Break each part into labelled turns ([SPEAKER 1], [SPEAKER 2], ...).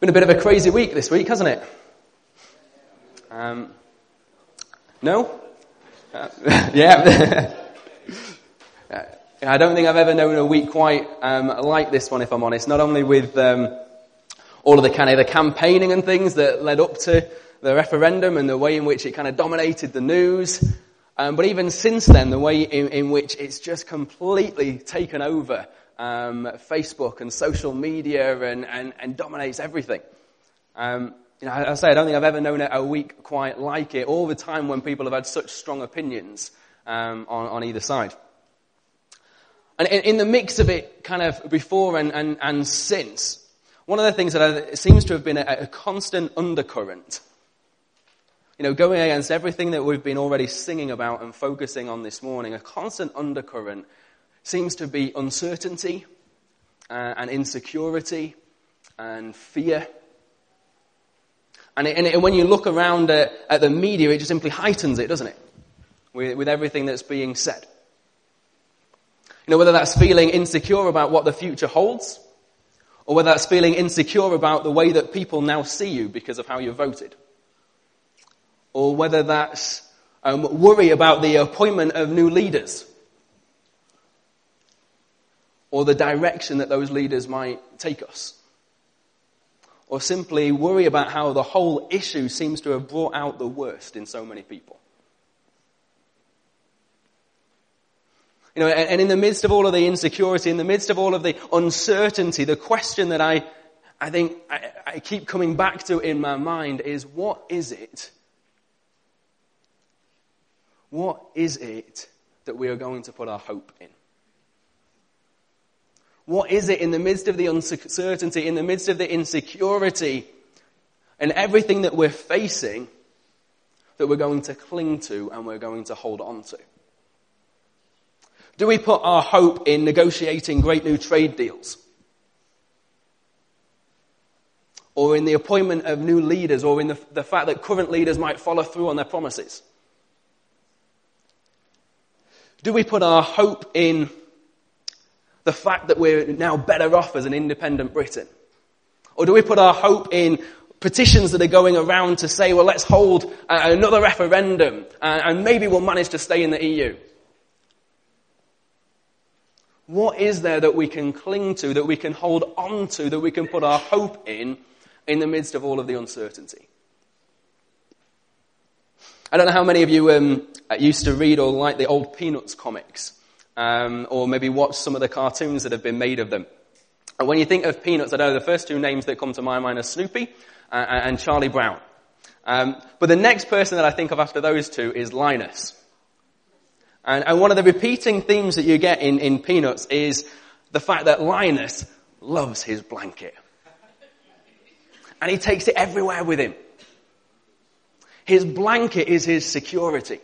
[SPEAKER 1] Been a bit of a crazy week this week, hasn't it? Um, no? Uh, yeah. I don't think I've ever known a week quite um, like this one, if I'm honest. Not only with um, all of the kind of the campaigning and things that led up to the referendum and the way in which it kind of dominated the news, um, but even since then, the way in, in which it's just completely taken over um, Facebook and social media and, and, and dominates everything. Um, you know, I, I say I don't think I've ever known a week quite like it. All the time when people have had such strong opinions um, on, on either side. And in, in, the mix of it, kind of before and, and, and since, one of the things that seems to have been a, a constant undercurrent you know, going against everything that we've been already singing about and focusing on this morning, a constant undercurrent seems to be uncertainty uh, and insecurity and fear. And, it, and, it, and, when you look around at, at, the media, it just simply heightens it, doesn't it? With, with everything that's being said. You know, whether that's feeling insecure about what the future holds, or whether that's feeling insecure about the way that people now see you because of how you voted or whether that's um, worry about the appointment of new leaders or the direction that those leaders might take us. Or simply worry about how the whole issue seems to have brought out the worst in so many people. You know, and in the midst of all of the insecurity, in the midst of all of the uncertainty, the question that I, I think I, I keep coming back to in my mind is what is it what is it that we are going to put our hope in? What is it in the midst of the uncertainty, in the midst of the insecurity, and everything that we're facing that we're going to cling to and we're going to hold on to? Do we put our hope in negotiating great new trade deals? Or in the appointment of new leaders, or in the, the fact that current leaders might follow through on their promises? Do we put our hope in the fact that we're now better off as an independent Britain? Or do we put our hope in petitions that are going around to say, well, let's hold uh, another referendum uh, and maybe we'll manage to stay in the EU? What is there that we can cling to, that we can hold on to, that we can put our hope in in the midst of all of the uncertainty? I don't know how many of you um, used to read or like the old Peanuts comics, um, or maybe watch some of the cartoons that have been made of them. And when you think of Peanuts, I know the first two names that come to my mind are Snoopy uh, and Charlie Brown. Um, but the next person that I think of after those two is Linus. And, and one of the repeating themes that you get in, in Peanuts is the fact that Linus loves his blanket. And he takes it everywhere with him. His blanket is his security.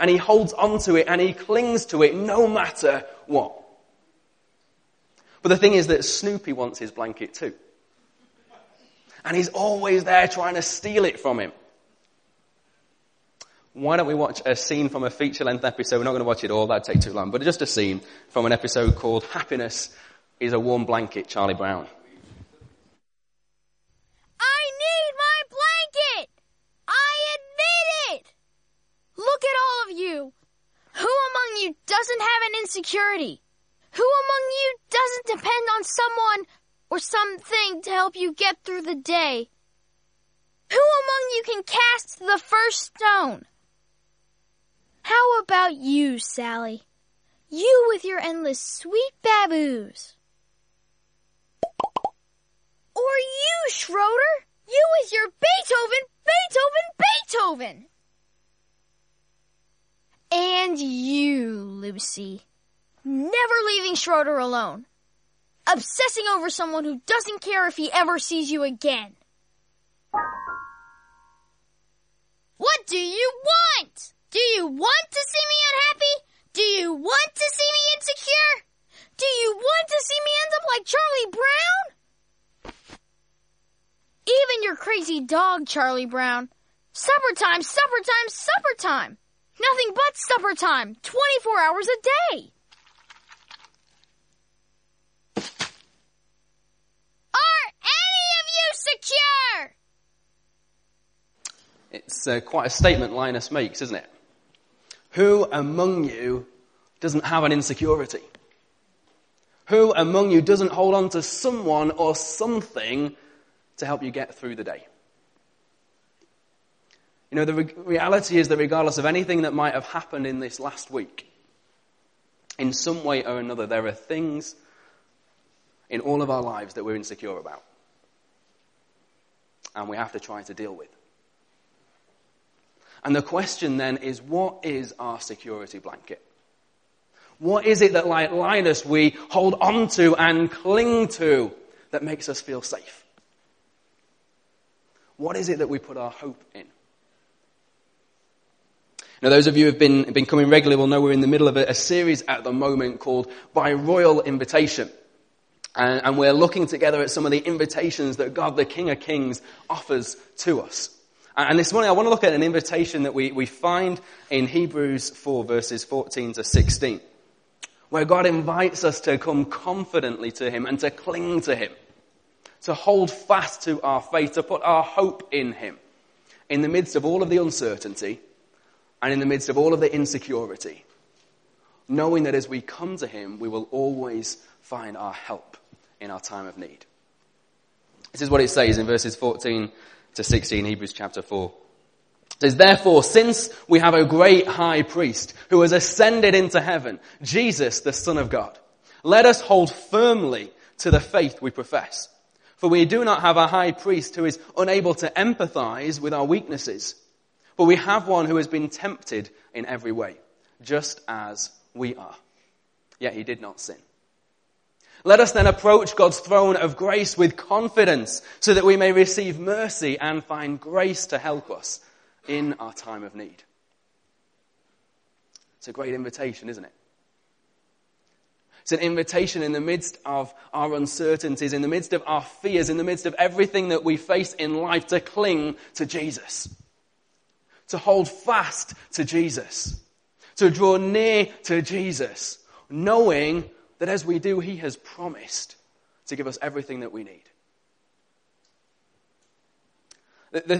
[SPEAKER 1] And he holds onto it and he clings to it no matter what. But the thing is that Snoopy wants his blanket too. And he's always there trying to steal it from him. Why don't we watch a scene from a feature length episode? We're not going to watch it all, that'd take too long, but just a scene from an episode called Happiness is a Warm Blanket, Charlie Brown.
[SPEAKER 2] You? Who among you doesn't have an insecurity? Who among you doesn't depend on someone or something to help you get through the day? Who among you can cast the first stone? How about you, Sally? You with your endless sweet babboos. Or you, Schroeder? You with your Beethoven, Beethoven, Beethoven! And you, Lucy. Never leaving Schroeder alone. Obsessing over someone who doesn't care if he ever sees you again. What do you want? Do you want to see me unhappy? Do you want to see me insecure? Do you want to see me end up like Charlie Brown? Even your crazy dog, Charlie Brown. Supper time, supper time, supper time. Nothing but supper time, 24 hours a day. Are any of you secure?
[SPEAKER 1] It's uh, quite a statement Linus makes, isn't it? Who among you doesn't have an insecurity? Who among you doesn't hold on to someone or something to help you get through the day? You know, the re- reality is that regardless of anything that might have happened in this last week, in some way or another, there are things in all of our lives that we're insecure about. And we have to try to deal with. And the question then is what is our security blanket? What is it that, like Linus, we hold on to and cling to that makes us feel safe? What is it that we put our hope in? Now, those of you who have been, been coming regularly will know we're in the middle of a, a series at the moment called By Royal Invitation. And, and we're looking together at some of the invitations that God, the King of Kings, offers to us. And this morning I want to look at an invitation that we, we find in Hebrews 4 verses 14 to 16, where God invites us to come confidently to Him and to cling to Him, to hold fast to our faith, to put our hope in Him in the midst of all of the uncertainty and in the midst of all of the insecurity, knowing that as we come to Him, we will always find our help in our time of need. This is what it says in verses 14 to 16, Hebrews chapter 4. It says, Therefore, since we have a great high priest who has ascended into heaven, Jesus, the Son of God, let us hold firmly to the faith we profess. For we do not have a high priest who is unable to empathize with our weaknesses but we have one who has been tempted in every way, just as we are. Yet he did not sin. Let us then approach God's throne of grace with confidence so that we may receive mercy and find grace to help us in our time of need. It's a great invitation, isn't it? It's an invitation in the midst of our uncertainties, in the midst of our fears, in the midst of everything that we face in life to cling to Jesus to hold fast to Jesus, to draw near to Jesus, knowing that as we do, He has promised to give us everything that we need.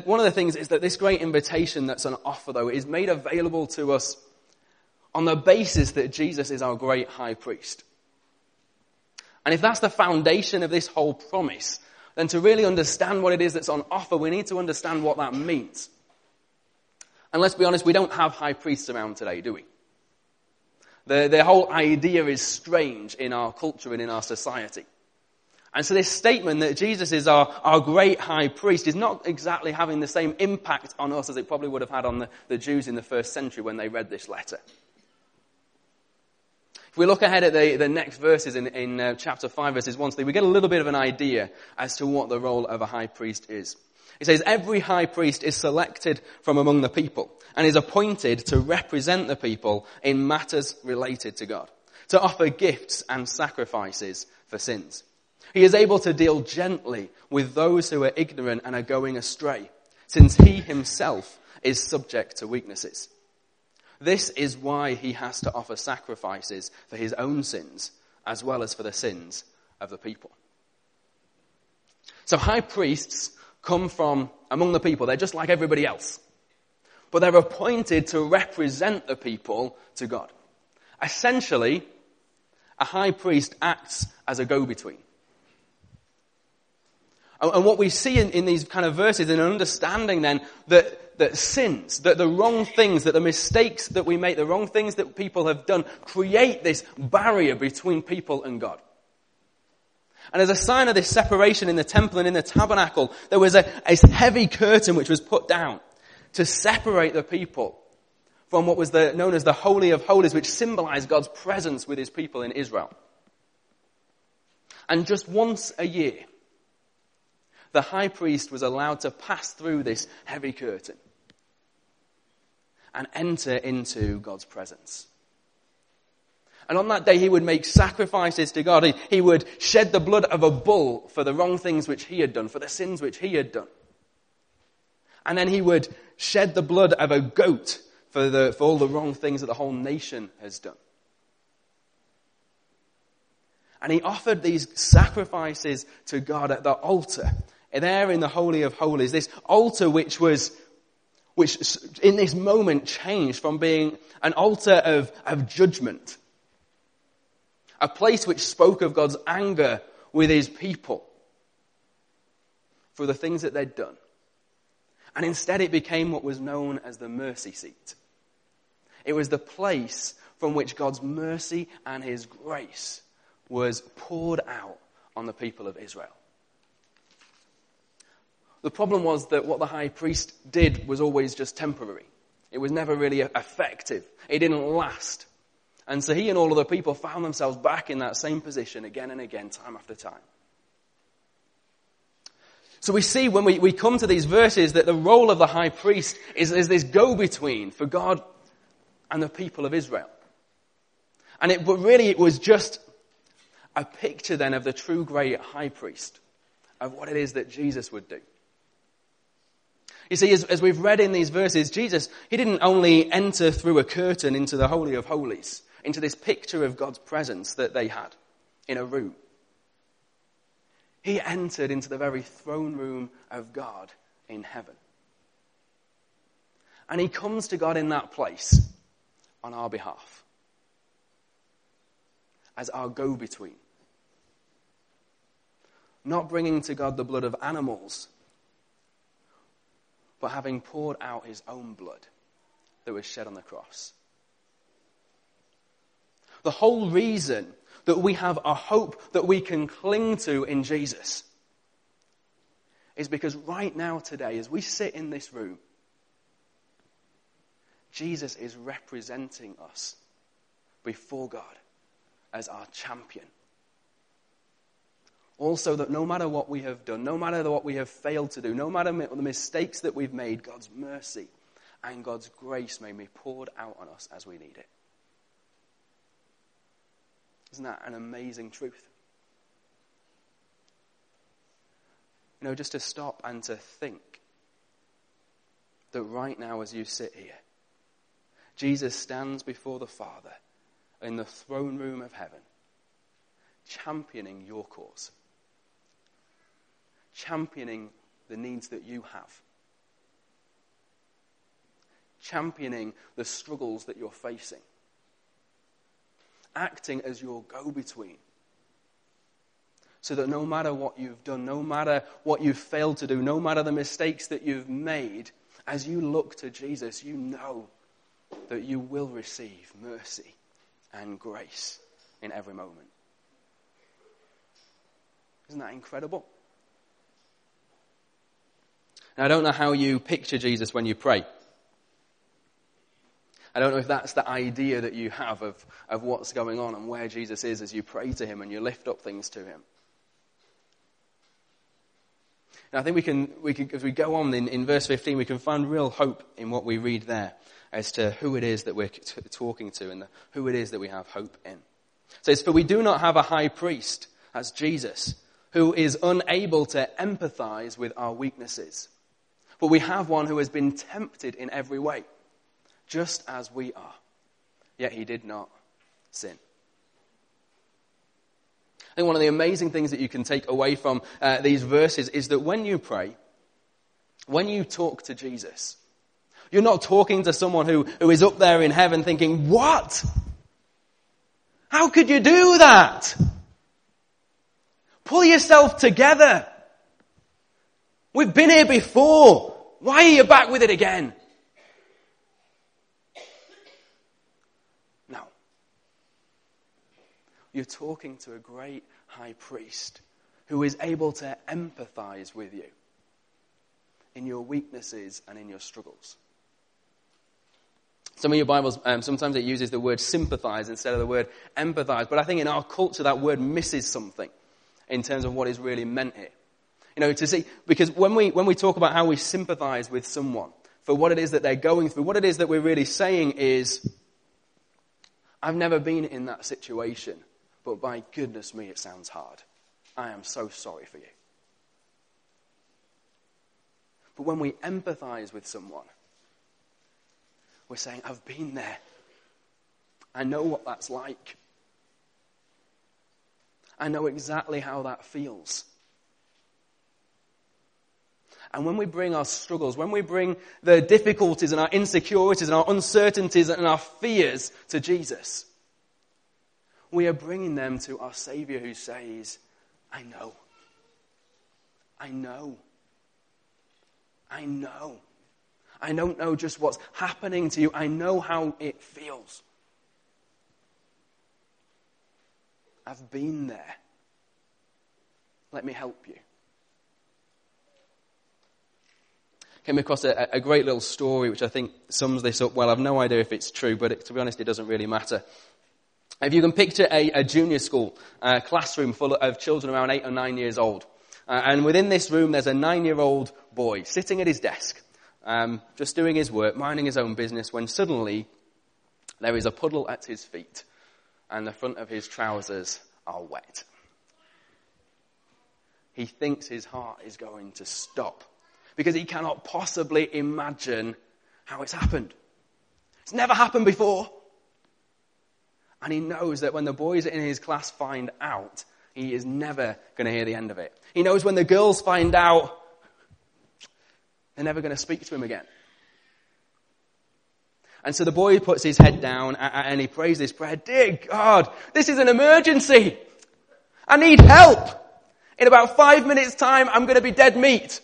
[SPEAKER 1] one of the things is that this great invitation that's on offer, though, is made available to us on the basis that Jesus is our great high priest. And if that's the foundation of this whole promise, then to really understand what it is that's on offer, we need to understand what that means. And let's be honest, we don't have high priests around today, do we? The, the whole idea is strange in our culture and in our society. And so this statement that Jesus is our, our great high priest is not exactly having the same impact on us as it probably would have had on the, the Jews in the first century when they read this letter. If we look ahead at the, the next verses in, in uh, chapter 5 verses 1 to 3, we get a little bit of an idea as to what the role of a high priest is. It says, every high priest is selected from among the people and is appointed to represent the people in matters related to God, to offer gifts and sacrifices for sins. He is able to deal gently with those who are ignorant and are going astray, since he himself is subject to weaknesses. This is why he has to offer sacrifices for his own sins, as well as for the sins of the people. So high priests come from among the people. They're just like everybody else. But they're appointed to represent the people to God. Essentially, a high priest acts as a go-between. And what we see in, in these kind of verses, an understanding then that, that sins, that the wrong things, that the mistakes that we make, the wrong things that people have done, create this barrier between people and God. And as a sign of this separation in the temple and in the tabernacle, there was a, a heavy curtain which was put down to separate the people from what was the, known as the Holy of Holies, which symbolized God's presence with his people in Israel. And just once a year, the high priest was allowed to pass through this heavy curtain and enter into God's presence. And on that day, he would make sacrifices to God. He, would shed the blood of a bull for the wrong things which he had done, for the sins which he had done. And then he would shed the blood of a goat for, the, for all the wrong things that the whole nation has done. And he offered these sacrifices to God at the altar, there in the Holy of Holies, this altar which was which in this moment changed from being an altar of, of judgment, a place which spoke of God's anger with his people for the things that they'd done. And instead, it became what was known as the mercy seat. It was the place from which God's mercy and his grace was poured out on the people of Israel. The problem was that what the high priest did was always just temporary. It was never really effective. It didn't last. And so he and all of the people found themselves back in that same position again and again, time after time. So we see when we, we come to these verses that the role of the high priest is, is this go-between for God and the people of Israel. And it, but really it was just a picture then of the true great high priest, of what it is that Jesus would do. You see, as, as, we've read in these verses, Jesus, he didn't only enter through a curtain into the Holy of Holies, into this picture of God's presence that they had in a room. He entered into the very throne room of God in heaven. And he comes to God in that place on our behalf as our go between. Not bringing to God the blood of animals, but having poured out his own blood that was shed on the cross. The whole reason that we have a hope that we can cling to in Jesus is because right now, today, as we sit in this room, Jesus is representing us before God as our champion. Also, that no matter what we have done, no matter what we have failed to do, no matter the mistakes that we've made, God's mercy and God's grace may be poured out on us as we need it. Isn't that an amazing truth? You know, just to stop and to think that right now, as you sit here, Jesus stands before the Father in the throne room of heaven, championing your cause, championing the needs that you have, championing the struggles that you're facing acting as your go between. So that no matter what you've done, no matter what you've failed to do, no matter the mistakes that you've made, as you look to Jesus, you know that you will receive mercy and grace in every moment. Isn't that incredible? Now, I don't know how you picture Jesus when you pray. I don't know if that's the idea that you have of, of what's going on and where Jesus is as you pray to him and you lift up things to him. And I think we can, we can, as we go on in, in verse 15, we can find real hope in what we read there as to who it is that we're t- talking to and the, who it is that we have hope in. So it's, for we do not have a high priest, as Jesus, who is unable to empathize with our weaknesses. But we have one who has been tempted in every way just as we are. Yet he did not sin. I think one of the amazing things that you can take away from uh, these verses is that when you pray, when you talk to Jesus, you're not talking to someone who, who is up there in heaven thinking, what? How could you do that? Pull yourself together. We've been here before. Why are you back with it again? You're talking to a great high priest who is able to empathize with you in your weaknesses and in your struggles. Some of your Bibles, um, sometimes it uses the word sympathize instead of the word empathize, but I think in our culture that word misses something in terms of what is really meant here. You know, to see, because when we, when we talk about how we sympathize with someone for what it is that they're going through, what it is that we're really saying is, I've never been in that situation but by goodness me, it sounds hard. I am so sorry for you. But when we empathize with someone, we're saying, I've been there. I know what that's like. I know exactly how that feels. And when we bring our struggles, when we bring the difficulties and our insecurities and our uncertainties and our fears to Jesus, we are bringing them to our Savior who says, I know. I know. I know. I don't know just what's happening to you. I know how it feels. I've been there. Let me help you. Came across a, a, great little story which I think sums this up well. I've no idea if it's true, but it, to be honest, it doesn't really matter. If you can picture a, a junior school uh, classroom full of children around eight or nine years old, uh, and within this room there's a nine-year-old boy sitting at his desk, um, just doing his work, minding his own business, when suddenly there is a puddle at his feet and the front of his trousers are wet. He thinks his heart is going to stop because he cannot possibly imagine how it's happened. It's never happened before. And he knows that when the boys in his class find out, he is never going to hear the end of it. He knows when the girls find out, they're never going to speak to him again. And so the boy puts his head down and he prays this prayer, Dear God, this is an emergency. I need help. In about five minutes time, I'm going to be dead meat.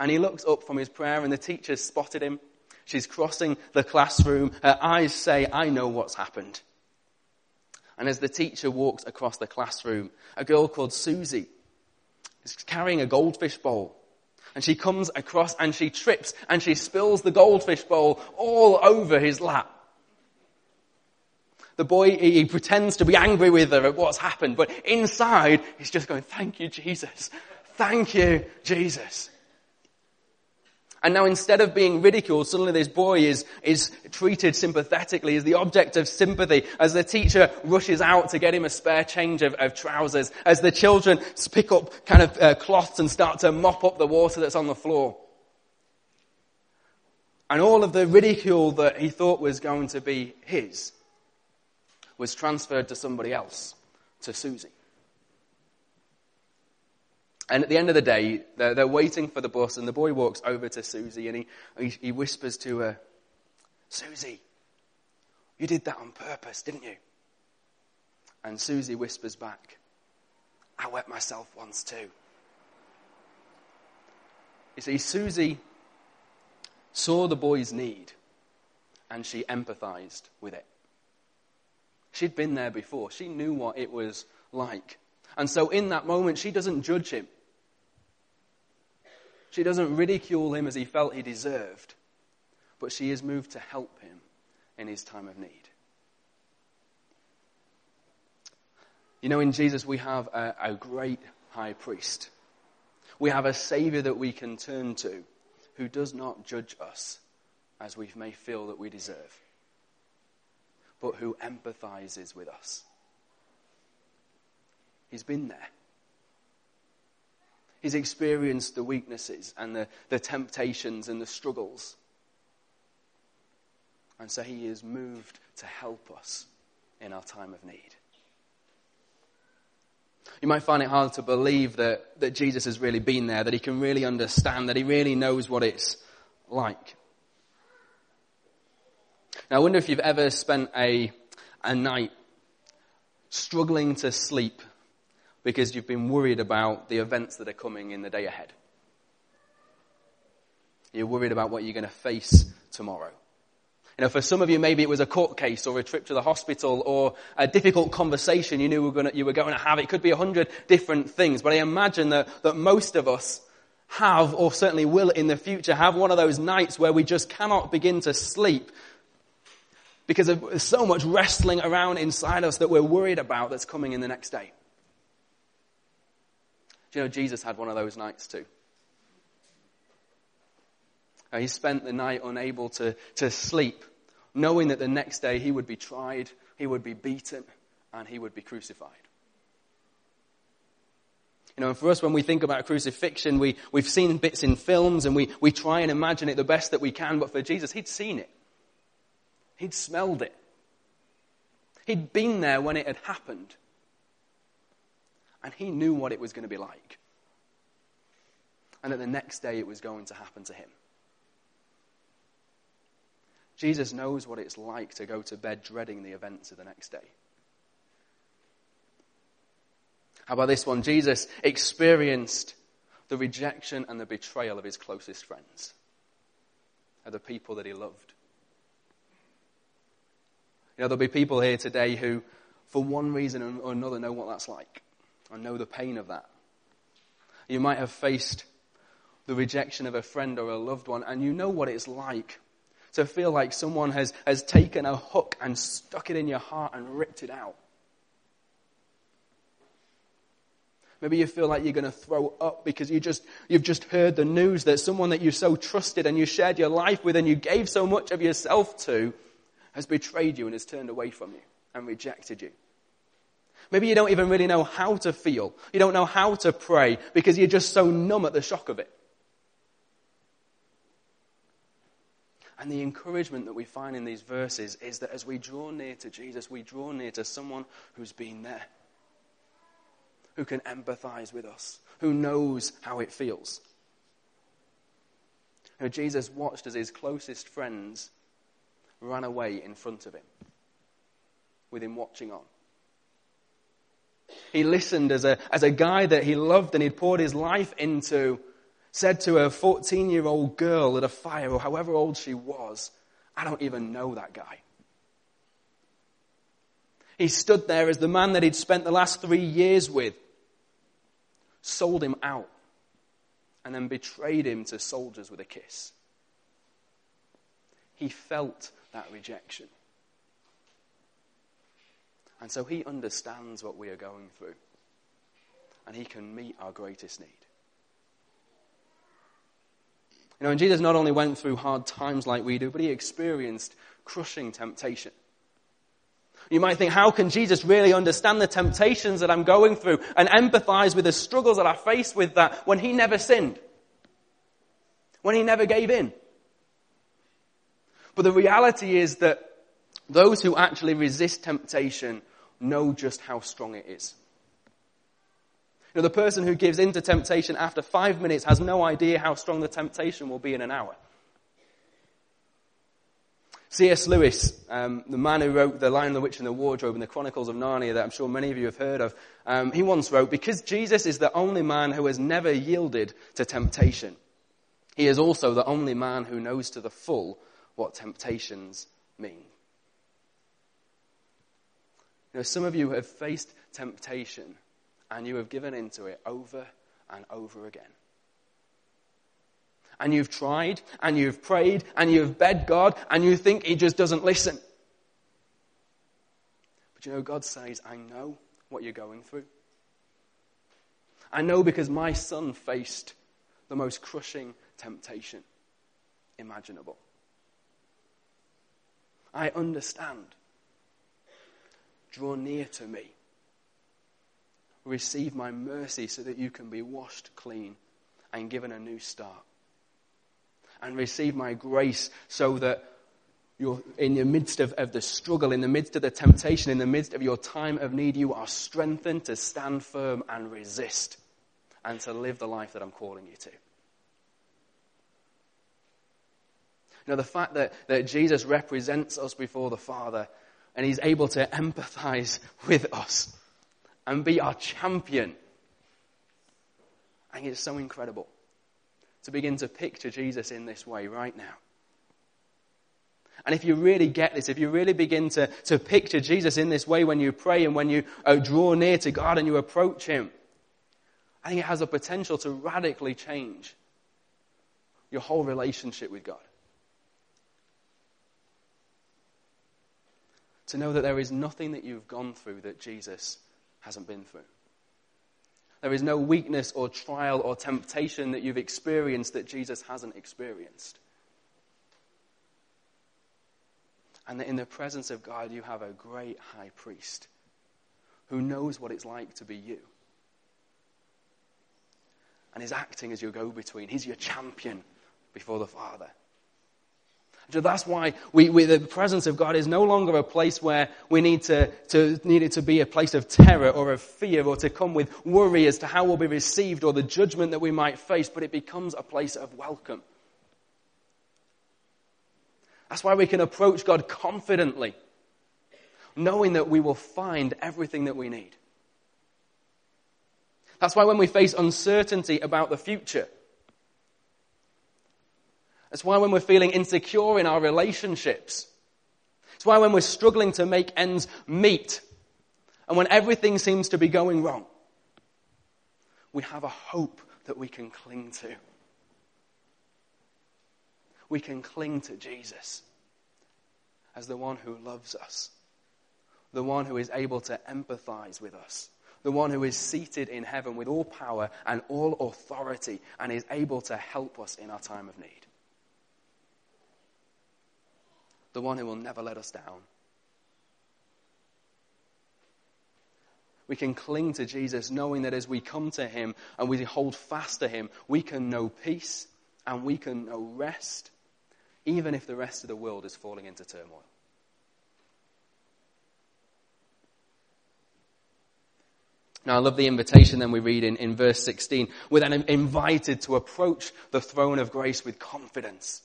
[SPEAKER 1] And he looks up from his prayer and the teacher's spotted him. She's crossing the classroom. Her eyes say, I know what's happened. And as the teacher walks across the classroom, a girl called Susie is carrying a goldfish bowl. And she comes across and she trips and she spills the goldfish bowl all over his lap. The boy, he pretends to be angry with her at what's happened, but inside he's just going, thank you, Jesus. Thank you, Jesus. And now instead of being ridiculed, suddenly this boy is, is treated sympathetically as the object of sympathy as the teacher rushes out to get him a spare change of, of trousers, as the children pick up kind of uh, cloths and start to mop up the water that's on the floor. And all of the ridicule that he thought was going to be his was transferred to somebody else, to Susie. And at the end of the day, they're, they're, waiting for the bus, and the boy walks over to Susie and he, he, he whispers to her, Susie, you did that on purpose, didn't you? And Susie whispers back, I wet myself once too. You see, Susie saw the boy's need and she empathized with it. She'd been there before. She knew what it was like. And so in that moment, she doesn't judge him. She doesn't ridicule him as he felt he deserved, but she is moved to help him in his time of need. You know, in Jesus, we have a, a great high priest. We have a Savior that we can turn to who does not judge us as we may feel that we deserve, but who empathizes with us. He's been there. He's experienced the weaknesses and the, the temptations and the struggles. And so he is moved to help us in our time of need. You might find it hard to believe that, that Jesus has really been there, that he can really understand, that he really knows what it's like. Now, I wonder if you've ever spent a, a night struggling to sleep because you've been worried about the events that are coming in the day ahead. You're worried about what you're going to face tomorrow. You know, for some of you, maybe it was a court case or a trip to the hospital or a difficult conversation you knew were gonna, you were going to have. It could be a hundred different things, but I imagine that, that most of us have, or certainly will in the future, have one of those nights where we just cannot begin to sleep because there's so much wrestling around inside us that we're worried about that's coming in the next day. Do you know Jesus had one of those nights too? Uh, he spent the night unable to, to sleep, knowing that the next day he would be tried, he would be beaten, and he would be crucified. You know, and for us, when we think about crucifixion, we, we've seen bits in films and we, we try and imagine it the best that we can, but for Jesus, he'd seen it. He'd smelled it. He'd been there when it had happened and he knew what it was going to be like. and that the next day it was going to happen to him. Jesus knows what it's like to go to bed dreading the events of the next day. How about this one? Jesus experienced the rejection and the betrayal of his closest friends, of the people that he loved. You know, there'll be people here today who, for one reason or another, know what that's like and know the pain of that. You might have faced the rejection of a friend or a loved one, and you know what it's like to feel like someone has, has taken a hook and stuck it in your heart and ripped it out. Maybe you feel like you're going to throw up because you just, you've just heard the news that someone that you so trusted and you shared your life with and you gave so much of yourself to has betrayed you and has turned away from you and rejected you. Maybe you don't even really know how to feel. You don't know how to pray because you're just so numb at the shock of it. And the encouragement that we find in these verses is that as we draw near to Jesus, we draw near to someone who's been there, who can empathize with us, who knows how it feels. You know, Jesus watched as his closest friends ran away in front of him, with him watching on. He listened as a, as a guy that he loved and he'd poured his life into said to a 14 year old girl at a fire, or however old she was, I don't even know that guy. He stood there as the man that he'd spent the last three years with, sold him out, and then betrayed him to soldiers with a kiss. He felt that rejection. And so he understands what we are going through. And he can meet our greatest need. You know, and Jesus not only went through hard times like we do, but he experienced crushing temptation. You might think, how can Jesus really understand the temptations that I'm going through and empathize with the struggles that I face with that when he never sinned? When he never gave in? But the reality is that those who actually resist temptation know just how strong it is. You know, the person who gives in to temptation after five minutes has no idea how strong the temptation will be in an hour. C.S. Lewis, um, the man who wrote The Lion, the Witch, and the Wardrobe and the Chronicles of Narnia that I'm sure many of you have heard of, um, he once wrote, Because Jesus is the only man who has never yielded to temptation, he is also the only man who knows to the full what temptations mean. You know, some of you have faced temptation and you have given into it over and over again. And you've tried, and you've prayed, and you've begged God, and you think He just doesn't listen. But you know, God says, I know what you're going through. I know because my son faced the most crushing temptation imaginable. I understand. Draw near to me receive my mercy so that you can be washed clean and given a new start. And receive my grace so that you're in the midst of, of the struggle, in the midst of the temptation, in the midst of your time of need, you are strengthened to stand firm and resist and to live the life that I'm calling you to. Know, the fact that, that Jesus represents us before the Father and he's able to empathize with us and be our champion. And it's so incredible to begin to picture Jesus in this way right now. And if you really get this, if you really begin to, to picture Jesus in this way when you pray and when you uh, draw near to God and you approach Him, I think it has the potential to radically change your whole relationship with God. To know that there is nothing that you've gone through that Jesus hasn't been through. There is no weakness or trial or temptation that you've experienced that Jesus hasn't experienced. And that in the presence of God, you have a great high priest who knows what it's like to be you. And is acting as your go between. He's your champion before the Father. So that's why we, we, the presence of God is no longer a place where we need to, to need it to be a place of terror or of fear or to come with worry as to how we'll be received or the judgment that we might face, but it becomes a place of welcome. That's why we can approach God confidently, knowing that we will find everything that we need. That's why when we face uncertainty about the future, that's why when we're feeling insecure in our relationships, it's why when we're struggling to make ends meet, and when everything seems to be going wrong, we have a hope that we can cling to. We can cling to Jesus as the one who loves us, the one who is able to empathize with us, the one who is seated in heaven with all power and all authority and is able to help us in our time of need. The one who will never let us down. We can cling to Jesus knowing that as we come to Him and we hold fast to Him, we can know peace and we can know rest, even if the rest of the world is falling into turmoil. Now, I love the invitation then we read in, in verse 16. We're then invited to approach the throne of grace with confidence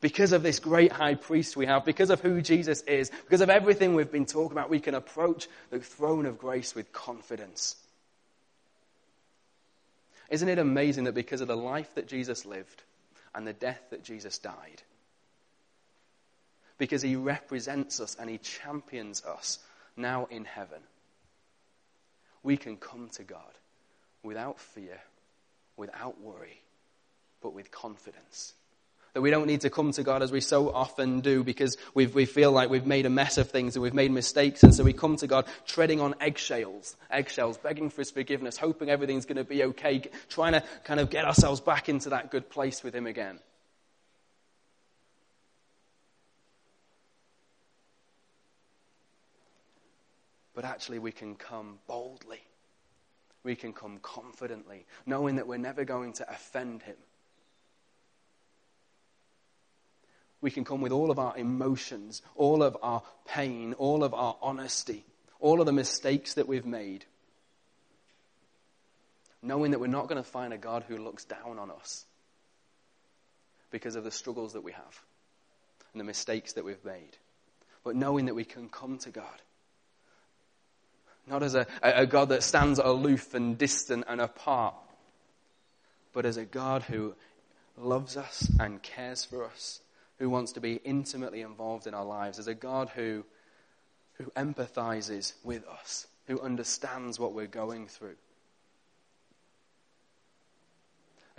[SPEAKER 1] because of this great high priest we have, because of who Jesus is, because of everything we've been talking about, we can approach the throne of grace with confidence. Isn't it amazing that because of the life that Jesus lived and the death that Jesus died, because he represents us and he champions us now in heaven, we can come to God without fear, without worry, but with confidence that we don't need to come to God as we so often do because we we feel like we've made a mess of things and we've made mistakes. And so we come to God treading on eggshells, eggshells, begging for His forgiveness, hoping everything's going to be okay, trying to kind of get ourselves back into that good place with Him again. But actually, we can come boldly. We can come confidently, knowing that we're never going to offend Him we can come with all of our emotions, all of our pain, all of our honesty, all of the mistakes that we've made, knowing that we're not going to find a God who looks down on us because of the struggles that we have and the mistakes that we've made, but knowing that we can come to God. Not as a, a God that stands aloof and distant and apart, but as a God who loves us and cares for us who wants to be intimately involved in our lives, as a God who, who empathizes with us, who understands what we're going through.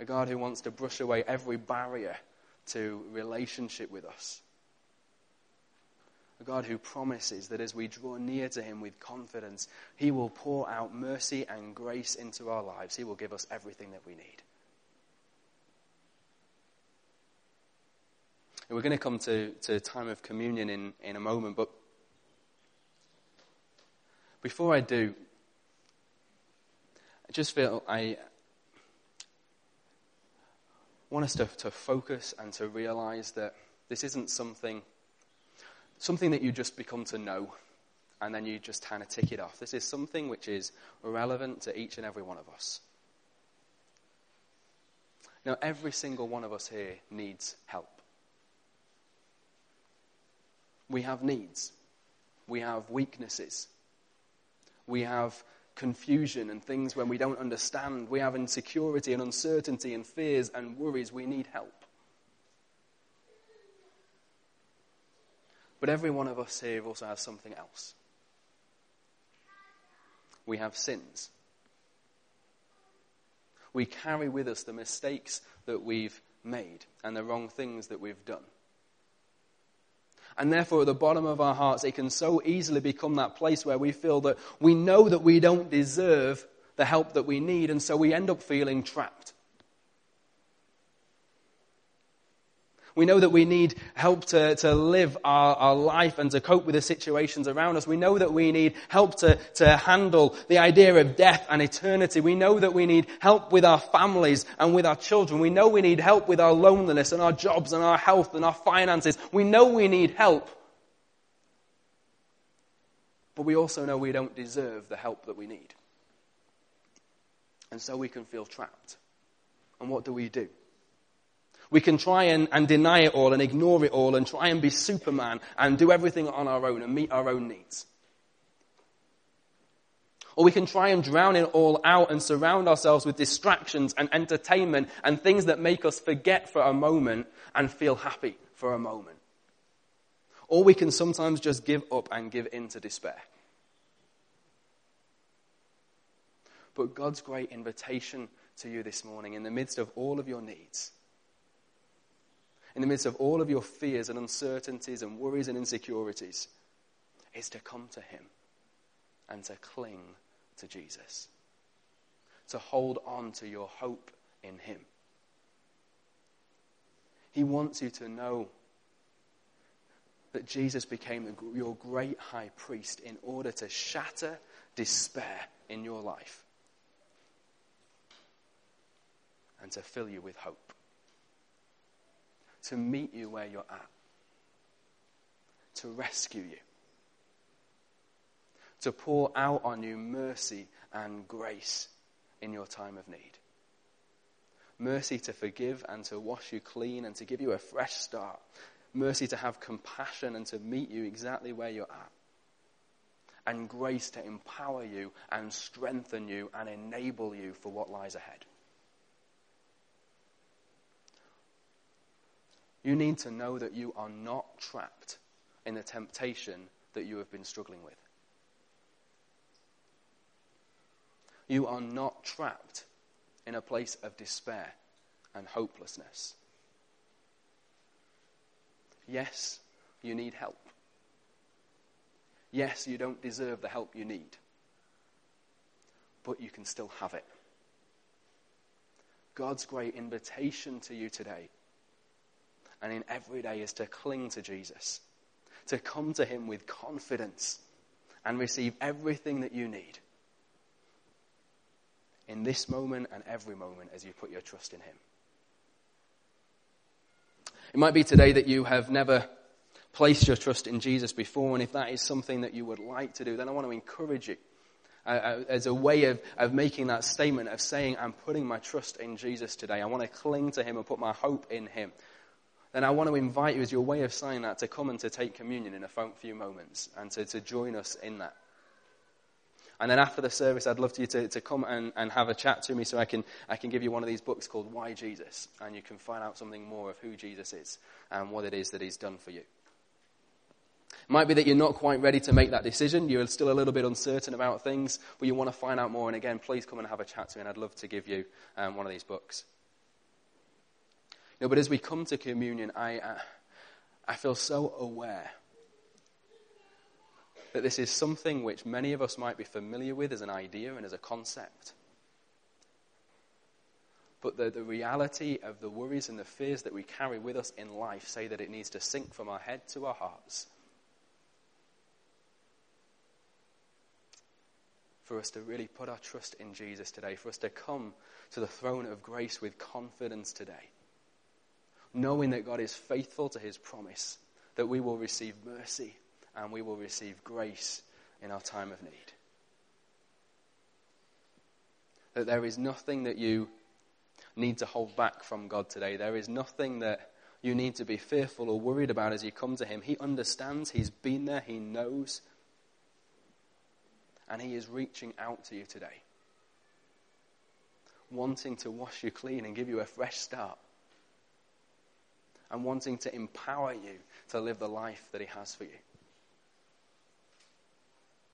[SPEAKER 1] A God who wants to brush away every barrier to relationship with us. A God who promises that as we draw near to Him with confidence, He will pour out mercy and grace into our lives. He will give us everything that we need. We're going to come to, to time of communion in, in a moment, but before I do, I just feel I want us to, to focus and to realize that this isn't something something that you just become to know and then you just kind of tick it off. This is something which is relevant to each and every one of us. Now, every single one of us here needs help. We have needs. We have weaknesses. We have confusion and things when we don't understand. We have insecurity and uncertainty and fears and worries. We need help. But every one of us here also has something else. We have sins. We carry with us the mistakes that we've made and the wrong things that we've done. And therefore, at the bottom of our hearts, it can so easily become that place where we feel that we know that we don't deserve the help that we need, and so we end up feeling trapped. We know that we need help to, to live our, our life and to cope with the situations around us. We know that we need help to, to handle the idea of death and eternity. We know that we need help with our families and with our children. We know we need help with our loneliness and our jobs and our health and our finances. We know we need help. But we also know we don't deserve the help that we need. And so we can feel trapped. And what do we do? We can try and, and deny it all and ignore it all and try and be Superman and do everything on our own and meet our own needs. Or we can try and drown it all out and surround ourselves with distractions and entertainment and things that make us forget for a moment and feel happy for a moment. Or we can sometimes just give up and give in to despair. But God's great invitation to you this morning, in the midst of all of your needs, in the midst of all of your fears and uncertainties and worries and insecurities, is to come to Him and to cling to Jesus, to hold on to your hope in Him. He wants you to know that Jesus became your great high priest in order to shatter despair in your life and to fill you with hope to meet you where you're at, to rescue you, to pour out on you mercy and grace in your time of need. Mercy to forgive and to wash you clean and to give you a fresh start. Mercy to have compassion and to meet you exactly where you're at. And grace to empower you and strengthen you and enable you for what lies ahead. You need to know that you are not trapped in the temptation that you have been struggling with. You are not trapped in a place of despair and hopelessness. Yes, you need help. Yes, you don't deserve the help you need. But you can still have it. God's great invitation to you today and in every day is to cling to Jesus, to come to Him with confidence and receive everything that you need in this moment and every moment as you put your trust in Him. It might be today that you have never placed your trust in Jesus before, and if that is something that you would like to do, then I want to encourage you. Uh, uh as a way of, of making that statement of saying, I'm putting my trust in Jesus today. I want to cling to Him and put my hope in Him then I want to invite you as your way of saying that to come and to take communion in a few moments and to, to join us in that. And then after the service, I'd love to you to, to come and, and have a chat to me so I can, I can give you one of these books called Why Jesus? And you can find out something more of who Jesus is and what it is that he's done for you. It might be that you're not quite ready to make that decision. You're still a little bit uncertain about things, but you want to find out more. And again, please come and have a chat to me, and I'd love to give you um, one of these books. No, but as we come to communion, I, uh, I feel so aware that this is something which many of us might be familiar with as an idea and as a concept. But the, the reality of the worries and the fears that we carry with us in life say that it needs to sink from our head to our hearts. For us to really put our trust in Jesus today, for us to come to the throne of grace with confidence today knowing that God is faithful to his promise, that we will receive mercy and we will receive grace in our time of need. That there is nothing that you need to hold back from God today. There is nothing that you need to be fearful or worried about as you come to Him. He understands, He's been there, He knows, and He is reaching out to you today, wanting to wash you clean and give you a fresh start and wanting to empower you to live the life that He has for you.